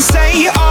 Bobagem, oh. é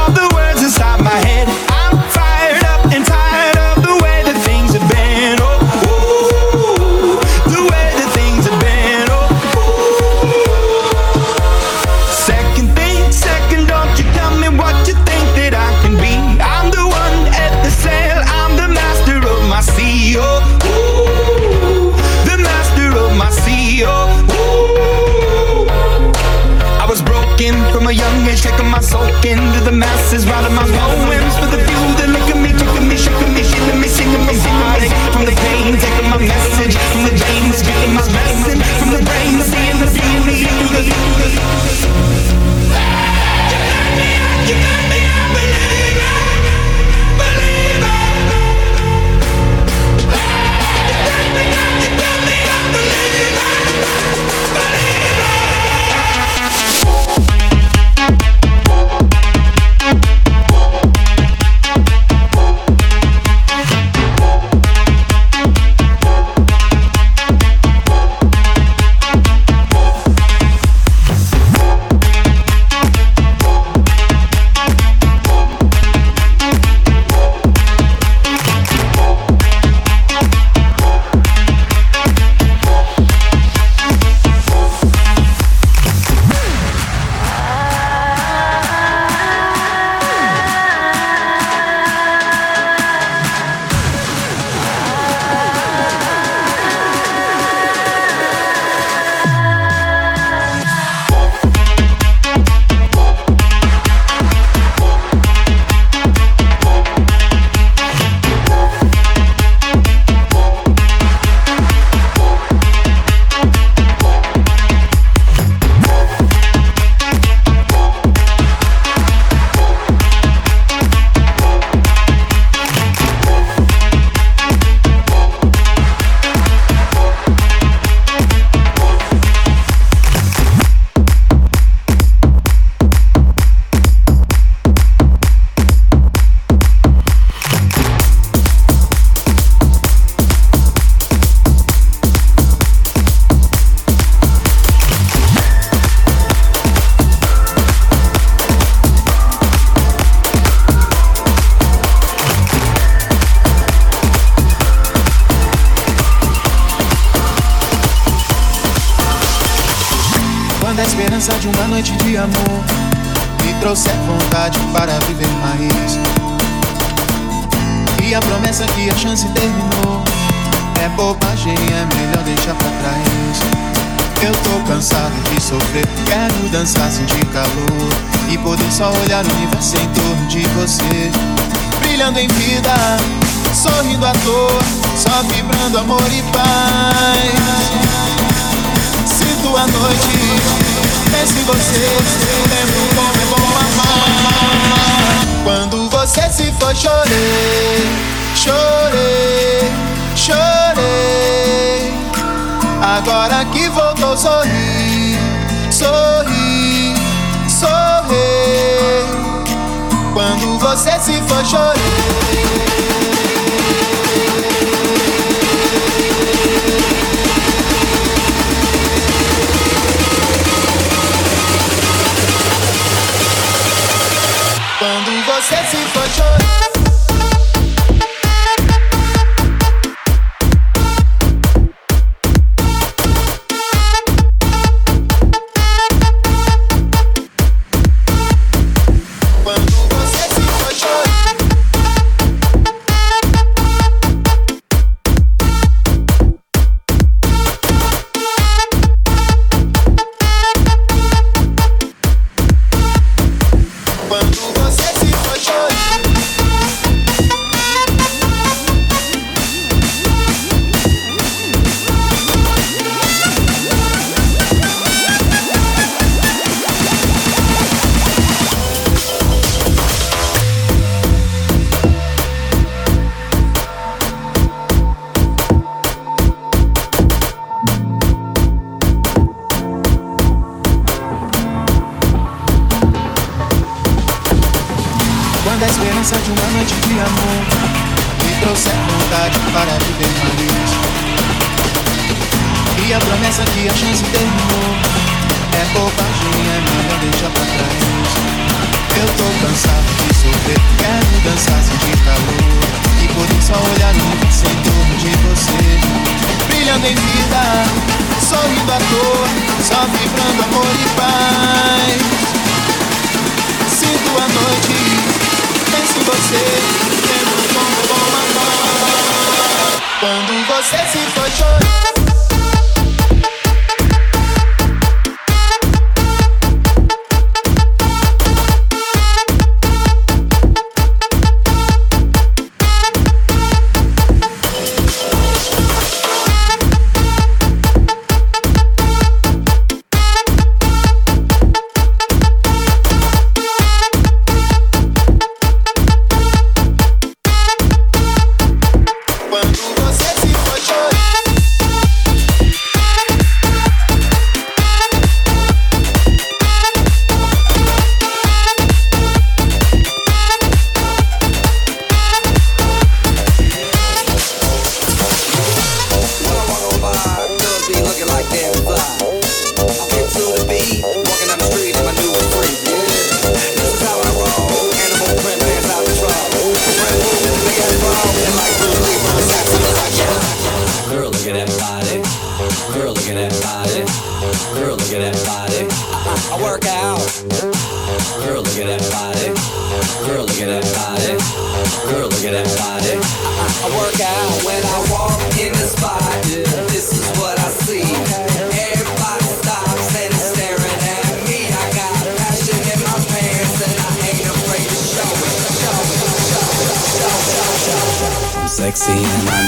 Please.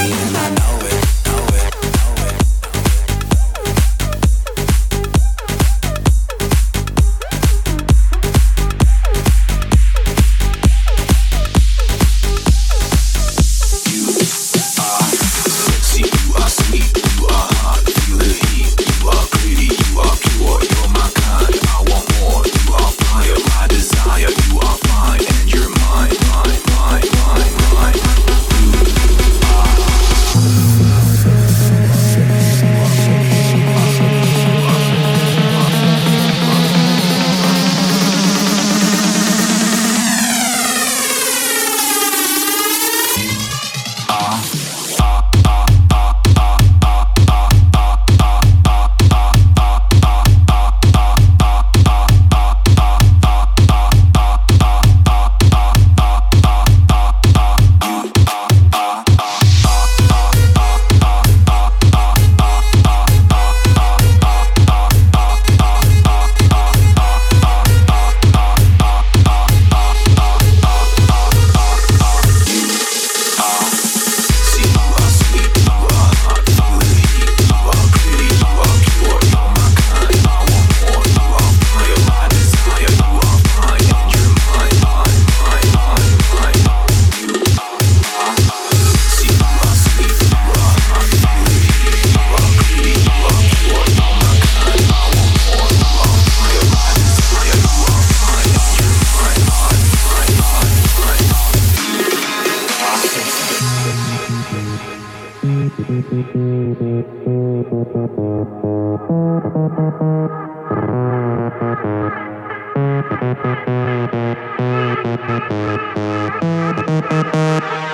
and I know Música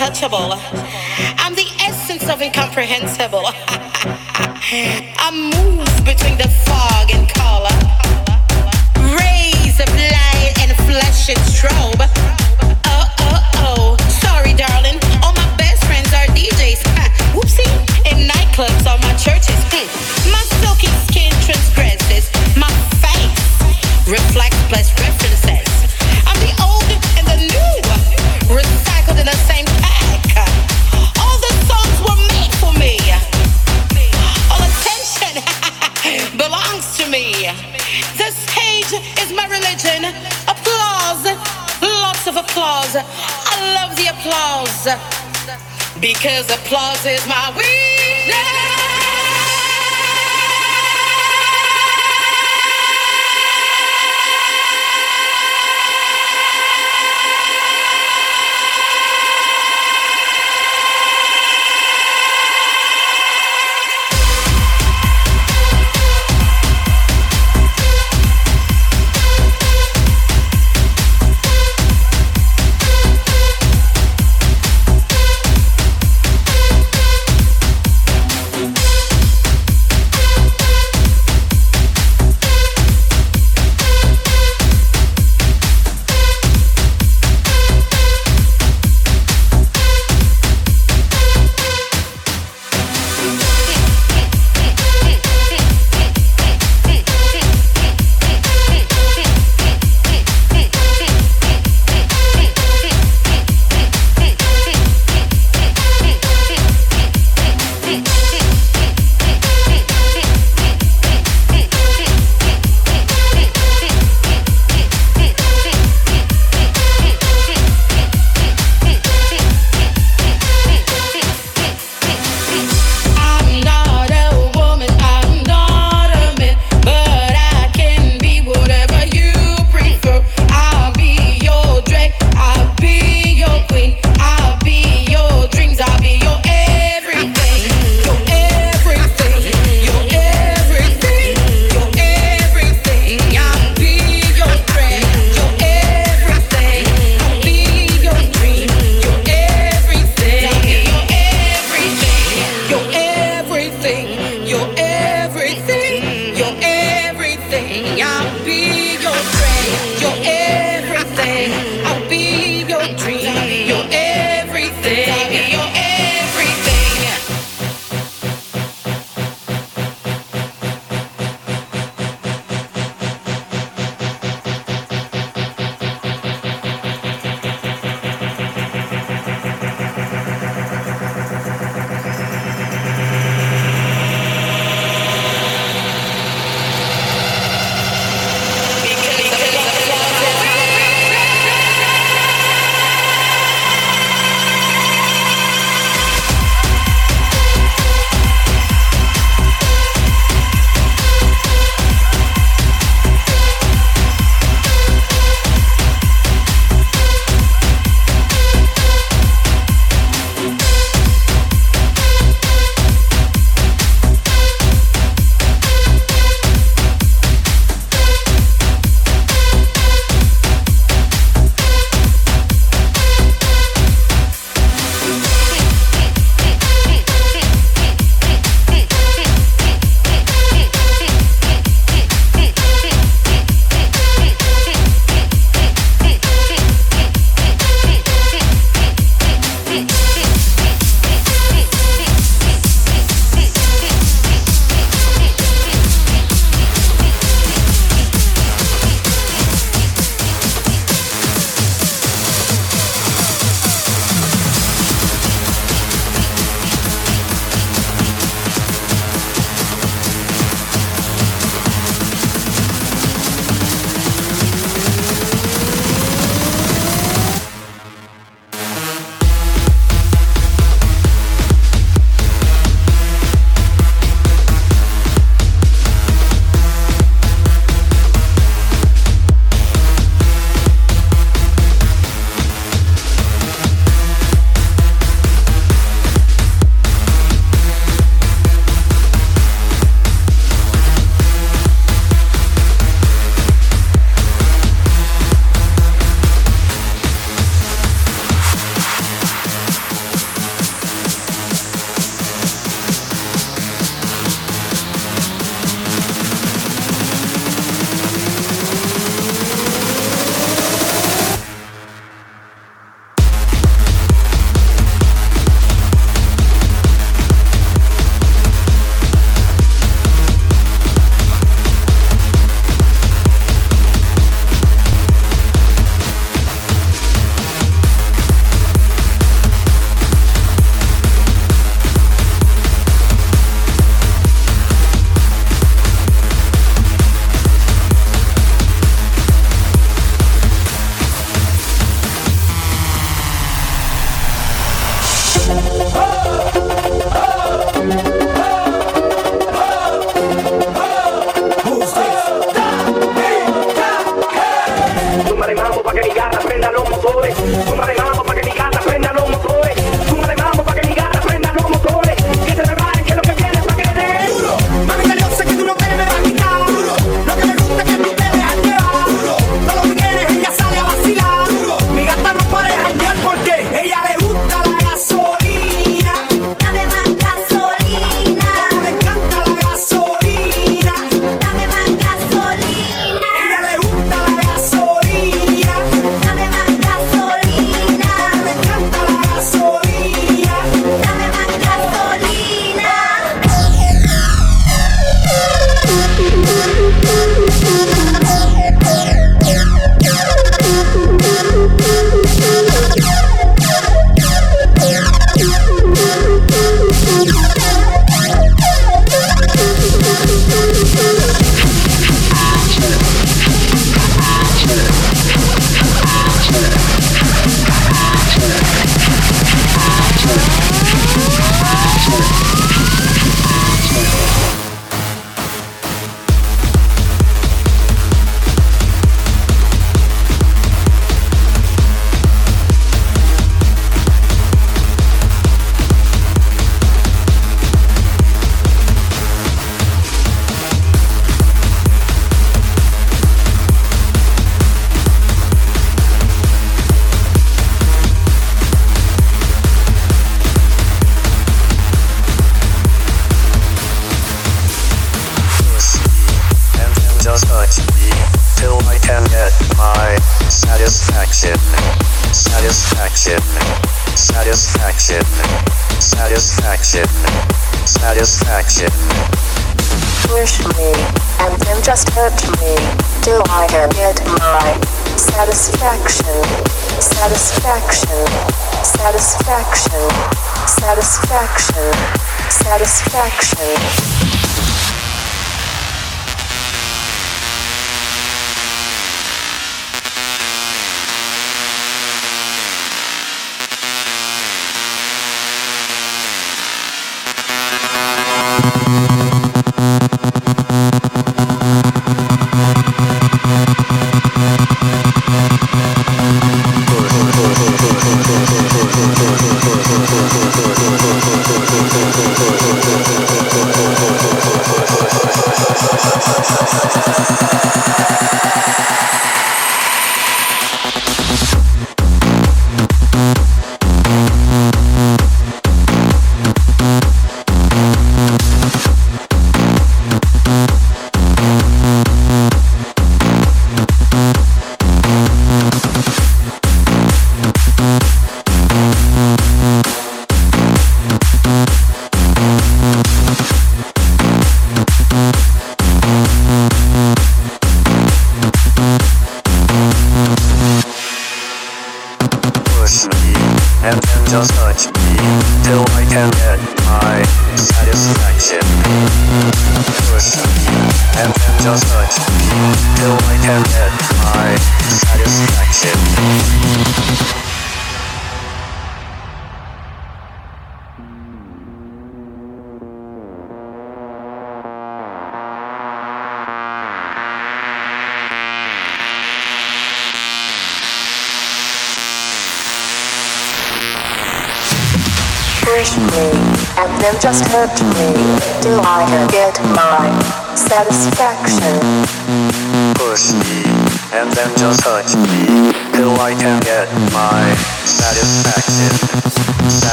and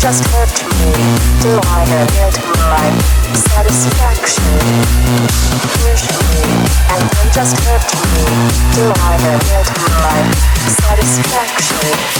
just hurt me? Do I get my satisfaction? Push me and then just hurt me. Do I get my satisfaction?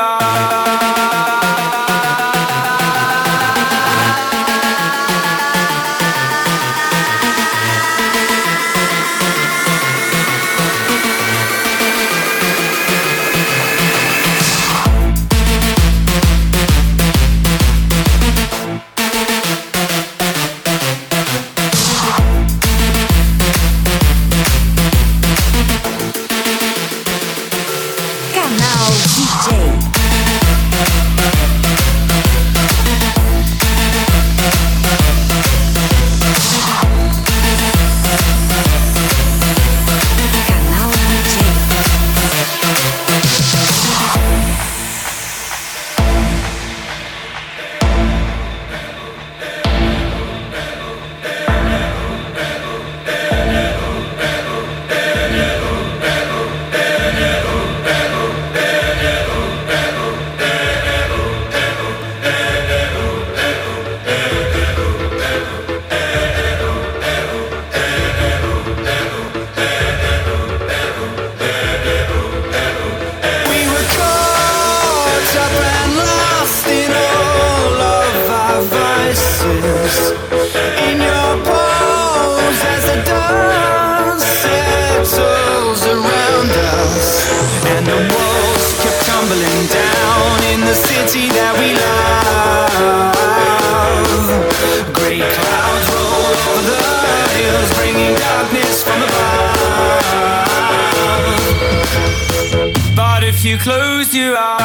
몰라 You are.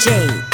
Jade.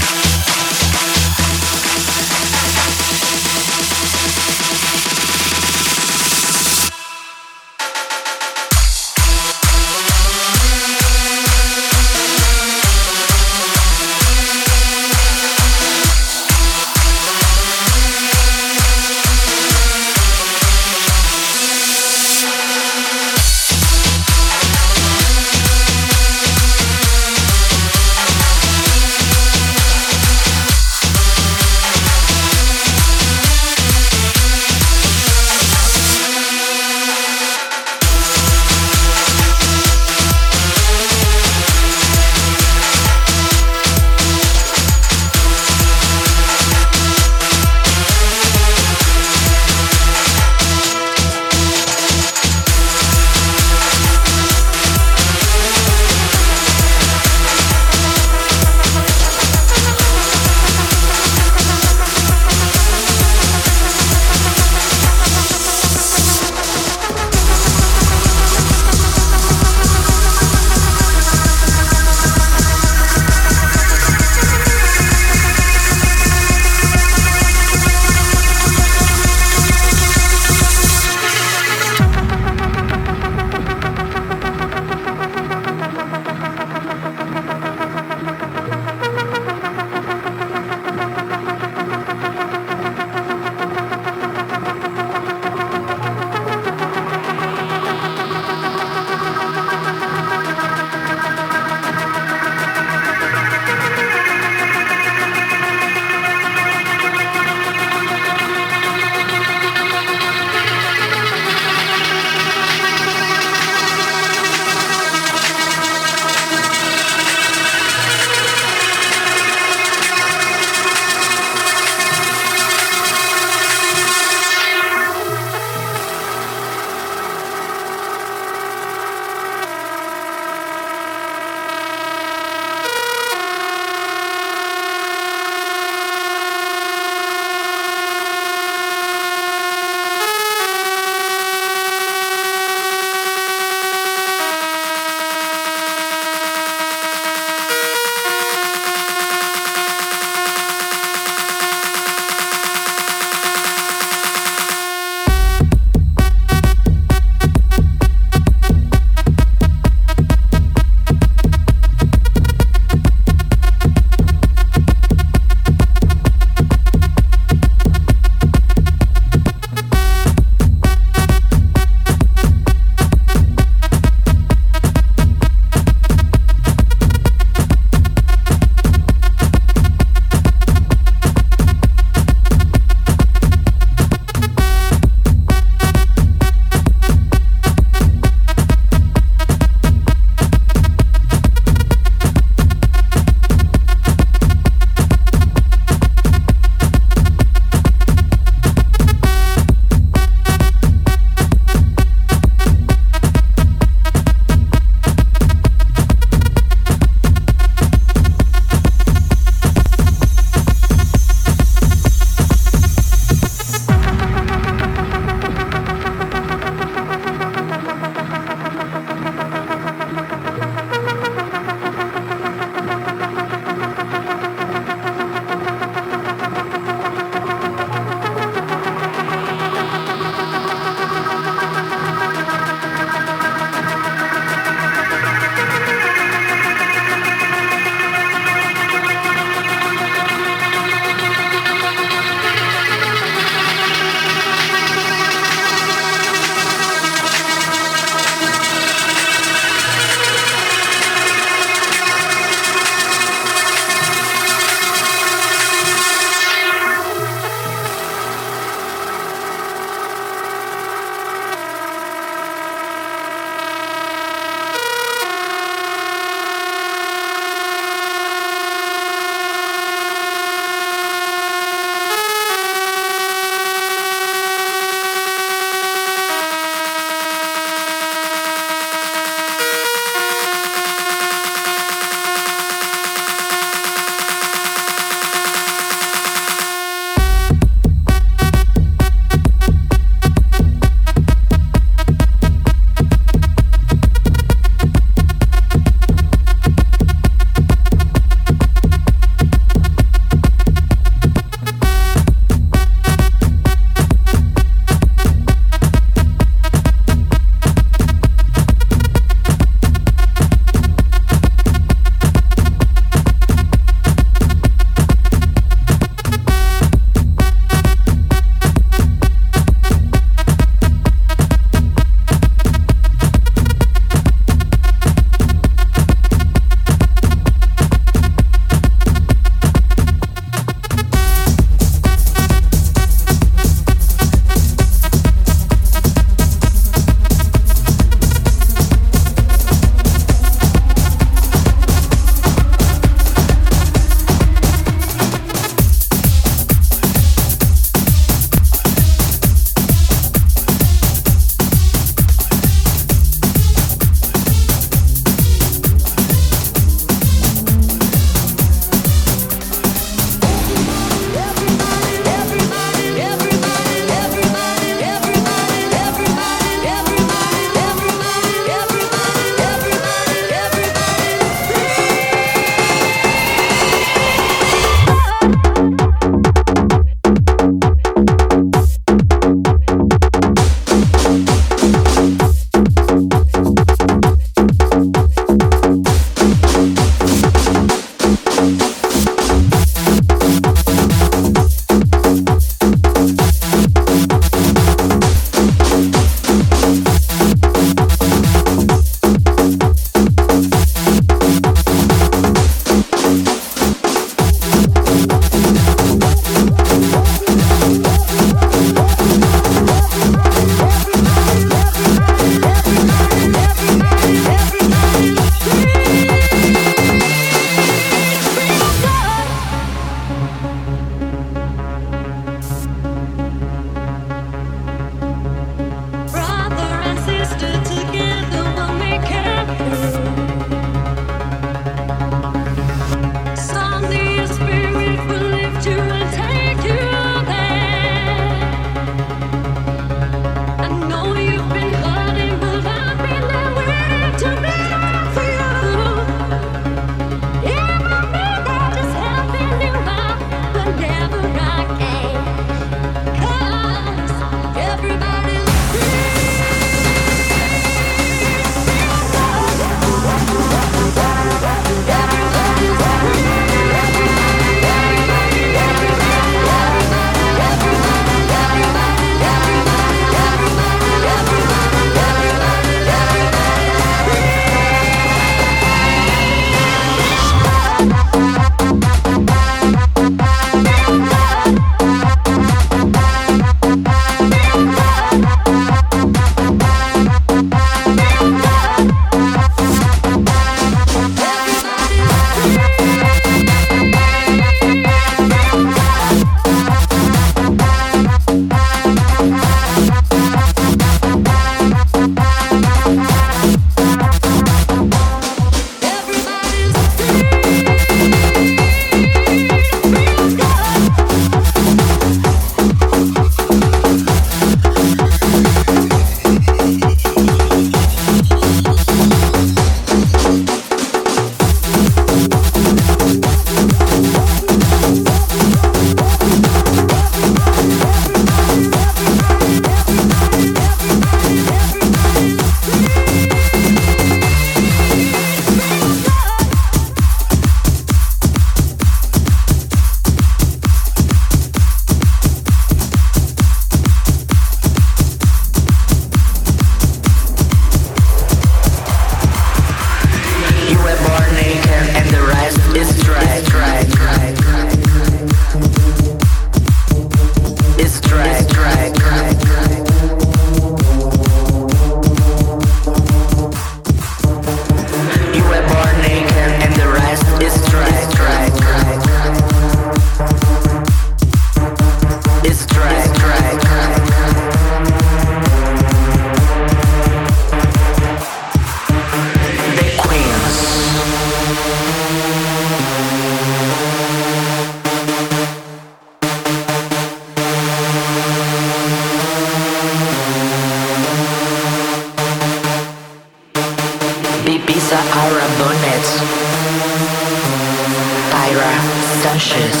Conscious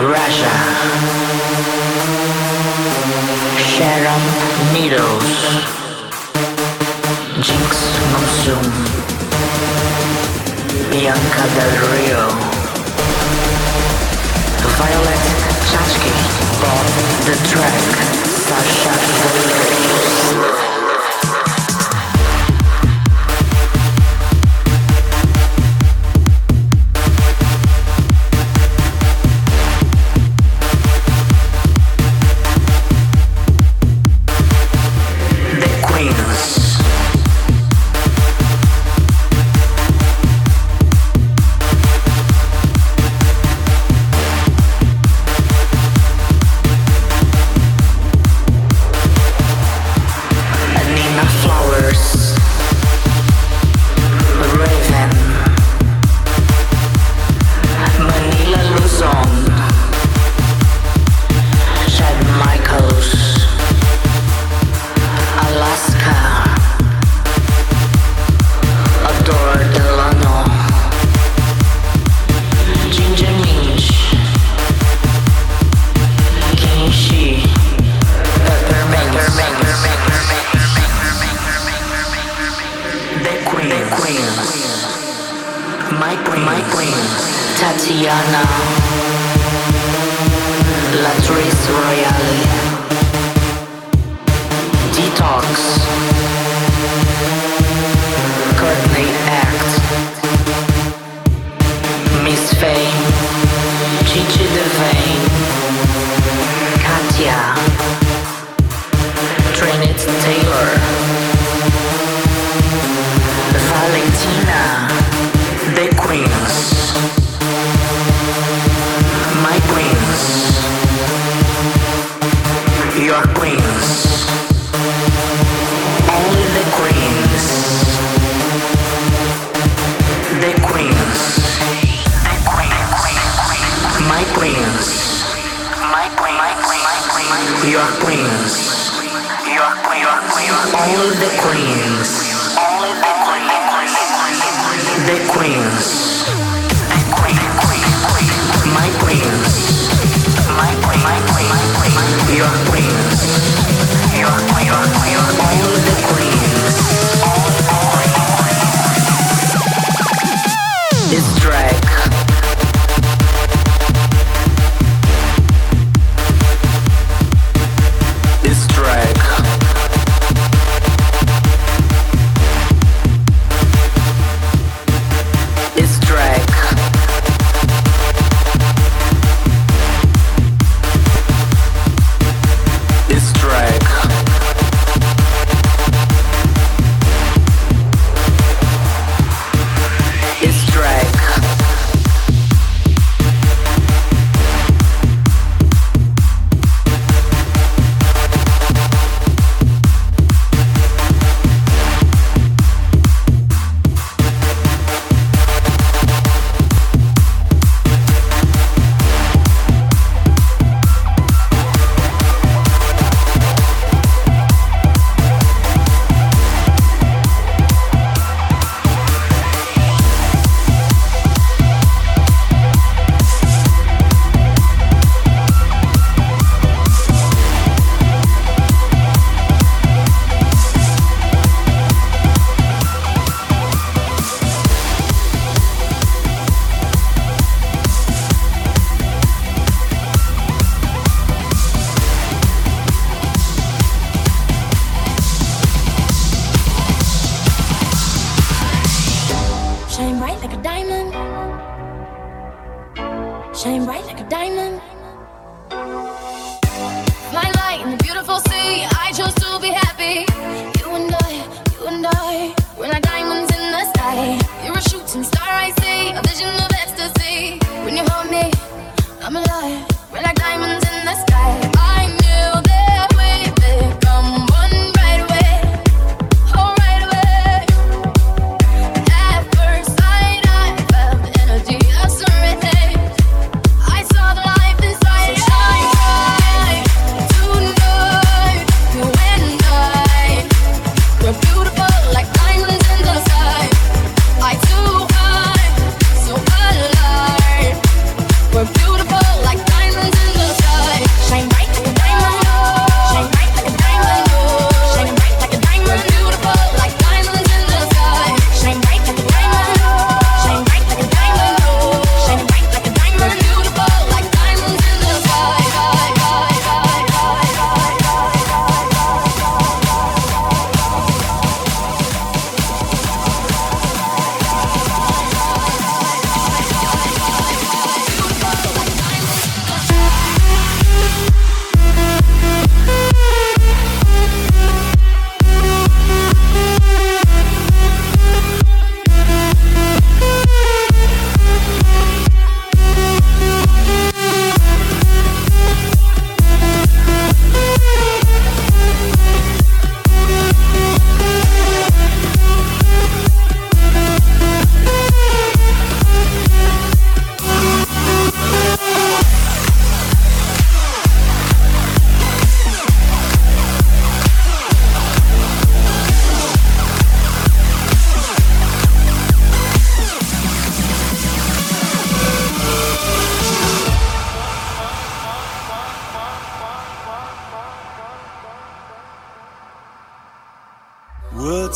Russia. Sharon Needles. Jinkx Monsoon. Bianca Del Rio. Violet Chachki Bob The Drag Sasha Vegas